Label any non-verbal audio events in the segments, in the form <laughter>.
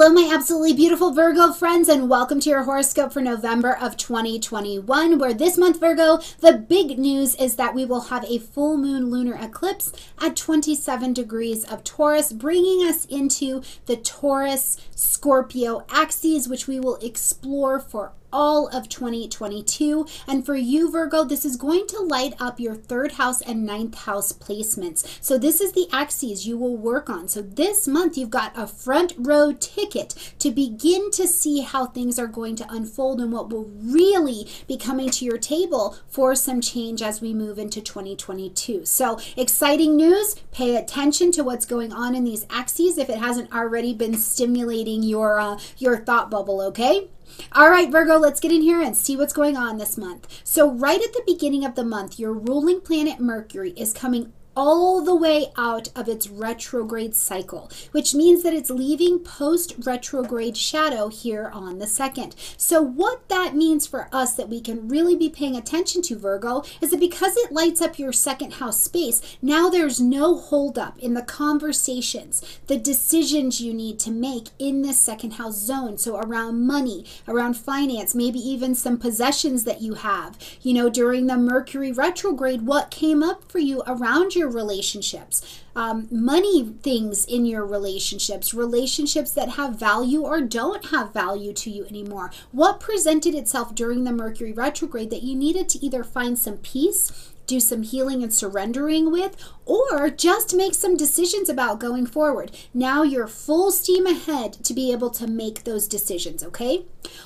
Hello, my absolutely beautiful Virgo friends, and welcome to your horoscope for November of 2021. Where this month, Virgo, the big news is that we will have a full moon lunar eclipse at 27 degrees of Taurus, bringing us into the Taurus Scorpio axes, which we will explore for all of 2022. And for you, Virgo, this is going to light up your third house and ninth house placements. So this is the axes you will work on. So this month, you've got a front row ticket to begin to see how things are going to unfold and what will really be coming to your table for some change as we move into 2022. So exciting news. Pay attention to what's going on in these axes if it hasn't already been stimulating your uh, your thought bubble, okay? All right, Virgo, let's get in here and see what's going on this month. So, right at the beginning of the month, your ruling planet Mercury is coming all the way out of its retrograde cycle, which means that it's leaving post retrograde shadow here on the second. So, what that means for us that we can really be paying attention to, Virgo, is that because it lights up your second house space, now there's no holdup in the conversations, the decisions you need to make in this second house zone. So, around money, around finance, maybe even some possessions that you have. You know, during the Mercury retrograde, what came up for you around your your relationships, um, money things in your relationships, relationships that have value or don't have value to you anymore. What presented itself during the Mercury retrograde that you needed to either find some peace do some healing and surrendering with, or just make some decisions about going forward. Now you're full steam ahead to be able to make those decisions, okay?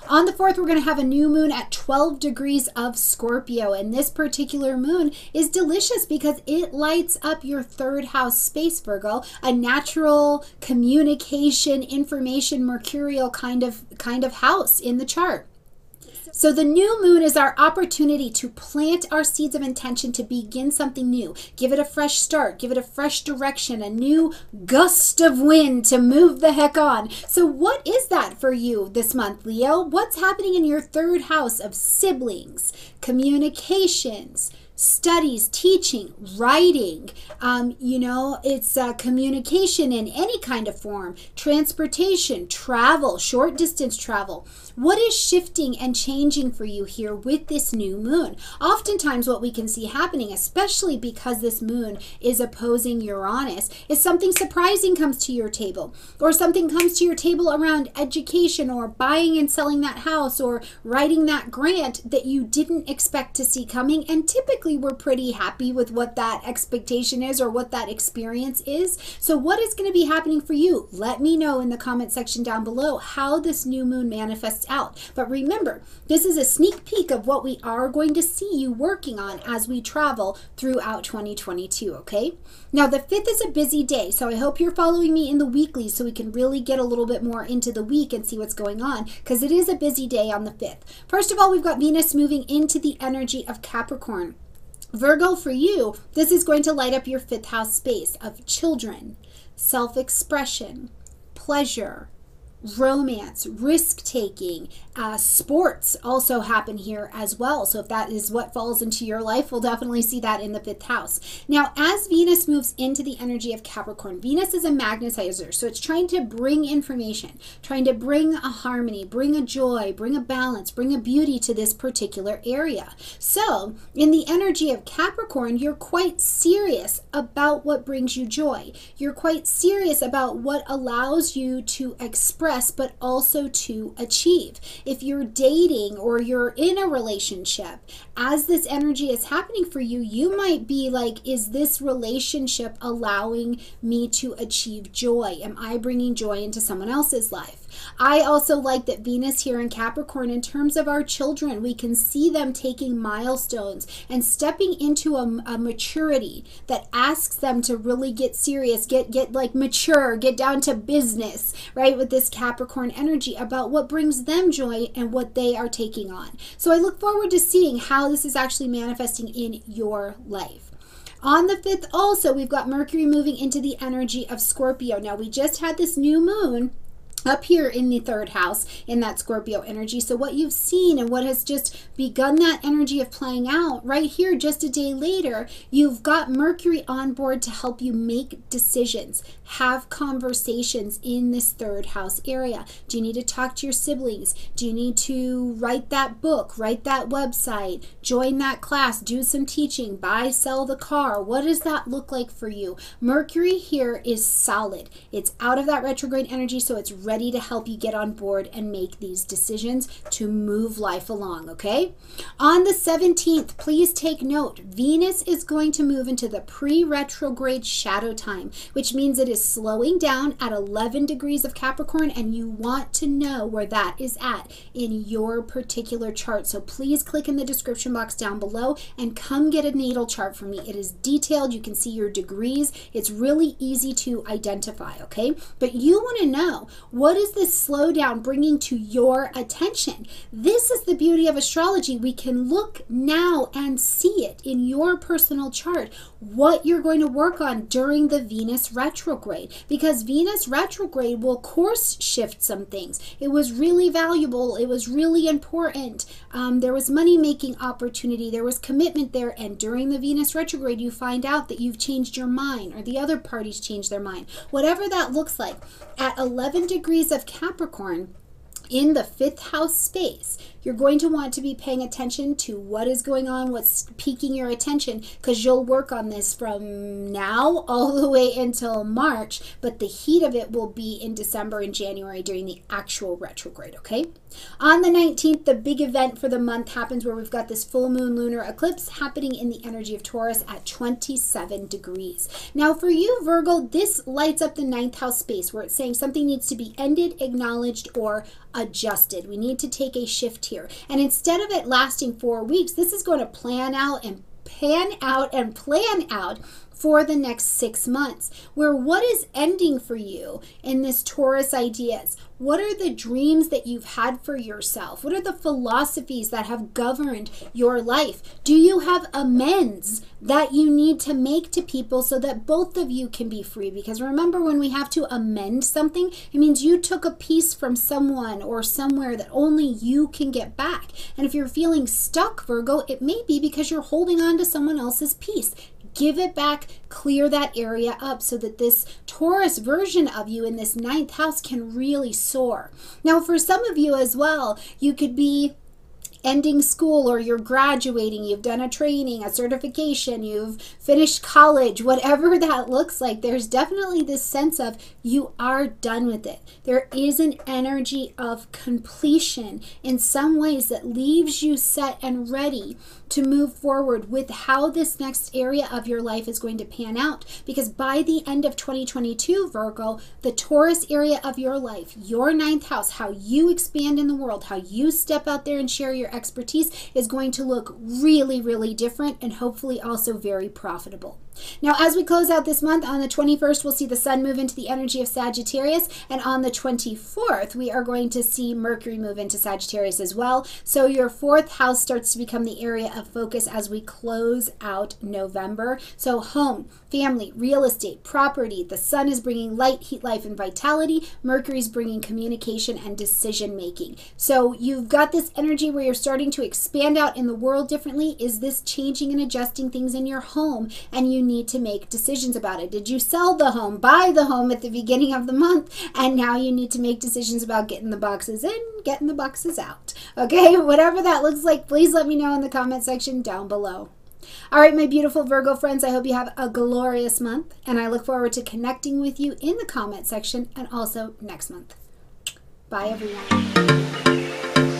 On the 4th, we're going to have a new moon at 12 degrees of Scorpio, and this particular moon is delicious because it lights up your third house space, Virgo, a natural communication, information, mercurial kind of kind of house in the chart. So the new moon is our opportunity to plant our seeds of intention to begin something new. Give it a fresh start, give it a fresh direction, a new gust of wind to move the heck on. So what is that for you this month, Leo? What's happening in your third house of siblings, communications, studies, teaching, writing, um, you know, it's uh, communication in any kind of form, transportation, travel, short distance travel. What is shifting and changing for you here with this new moon? Oftentimes, what we can see happening, especially because this moon is opposing Uranus, is something surprising comes to your table, or something comes to your table around education, or buying and selling that house, or writing that grant that you didn't expect to see coming. And typically, we're pretty happy with what that expectation is or what that experience is. So, what is going to be happening for you? Let me know in the comment section down below how this new moon manifests out. But remember, this is a sneak peek of what we are going to see you working on as we travel throughout 2022, okay? Now, the 5th is a busy day, so I hope you're following me in the weekly so we can really get a little bit more into the week and see what's going on because it is a busy day on the 5th. First of all, we've got Venus moving into the energy of Capricorn. Virgo, for you, this is going to light up your fifth house space of children, self expression, pleasure, romance, risk taking, uh, sports also happen here as well. So if that is what falls into your life, we'll definitely see that in the fifth house. Now, as Venus moves into the energy of Capricorn, Venus is a magnetizer. So it's trying to bring information, trying to bring a harmony, bring a joy, bring a balance, bring a beauty to this particular area. So in the energy of Capricorn, you're quite serious about what brings you joy. You're quite serious about what allows you to express express, but also to achieve. If you're dating or you're in a relationship, as this energy is happening for you, you might be like, is this relationship allowing me to achieve joy? Am I bringing joy into someone else's life? I also like that Venus here in Capricorn, in terms of our children, we can see them taking milestones and stepping into a, a maturity that asks them to really get serious, get get like mature, get down to business, right? With this Capricorn energy about what brings them joy and what they are taking on. So I look forward to seeing how this is actually manifesting in your life. On the 5th, also, we've got Mercury moving into the energy of Scorpio. Now, we just had this new moon up here in the third house in that Scorpio energy. So, what you've seen and what has just begun that energy of playing out right here, just a day later, you've got Mercury on board to help you make decisions, have conversations in this third house area. Do you need to talk to your siblings? Do you need to write that book, write that website, join that class, do some teaching, buy, sell the car? What does that look like for you? Mercury here is solid, it's out of that retrograde energy, so it's ready ready to help you get on board and make these decisions to move life along, okay? On the 17th, please take note Venus is going to move into the pre retrograde shadow time, which means it is slowing down at 11 degrees of Capricorn, and you want to know where that is at in your particular chart. So please click in the description box down below and come get a natal chart from me. It is detailed, you can see your degrees, it's really easy to identify, okay? But you want to know what is this slowdown bringing to your attention? This is the beauty of astrology. We can look now and see it in your personal chart, what you're going to work on during the Venus retrograde, because Venus retrograde will course shift some things. It was really valuable, it was really important. Um, there was money making opportunity, there was commitment there, and during the Venus retrograde, you find out that you've changed your mind or the other parties changed their mind. Whatever that looks like, at 11 degrees of Capricorn in the fifth house space, you're going to want to be paying attention to what is going on, what's piquing your attention, because you'll work on this from now all the way until March, but the heat of it will be in December and January during the actual retrograde, okay? On the 19th, the big event for the month happens where we've got this full moon lunar eclipse happening in the energy of Taurus at 27 degrees. Now, for you, Virgo, this lights up the ninth house space where it's saying something needs to be ended, acknowledged, or adjusted. We need to take a shift here. And instead of it lasting four weeks, this is going to plan out and pan out and plan out for the next six months. Where what is ending for you in this Taurus ideas? What are the dreams that you've had for yourself? What are the philosophies that have governed your life? Do you have amends that you need to make to people so that both of you can be free? Because remember, when we have to amend something, it means you took a piece from someone or somewhere that only you can get back. And if you're feeling stuck, Virgo, it may be because you're holding on to someone else's piece give it back, clear that area up so that this Taurus version of you in this ninth house can really soar. Now, for some of you as well, you could be ending school or you're graduating, you've done a training, a certification, you've finished college, whatever <laughs> that looks like, there's definitely this sense of you are done with it. There is an energy of completion in some ways that leaves you set and ready to move forward with how this next area of your life is going to pan out. Because by the end of 2022, Virgo, the Taurus area of your life, your ninth house, how you expand in the world, how you step out there and share your expertise is going to look really, really different and hopefully also very profitable. Now, as we close out this month, on the 21st, we'll see the sun move into the energy of Sagittarius, and on the 24th, we are going to see Mercury move into Sagittarius as well. So, your fourth house starts to become the area of focus as we close out November. So, home, family, real estate, property, the sun is bringing light, heat, life, and vitality. Mercury is bringing communication and decision making. So, you've got this energy where you're starting to expand out in the world differently. Is this changing and adjusting things in your home? And you need to make decisions about it. Did you sell the home, buy the home at the beginning of the month, and now you need to make decisions about getting the boxes in, getting the boxes out? Okay, <laughs> whatever that looks like, please let me know in the comment section down below. All right, my beautiful Virgo friends, I hope you have a glorious month, and I look forward to connecting with you in the comment section and also next month. Bye, everyone.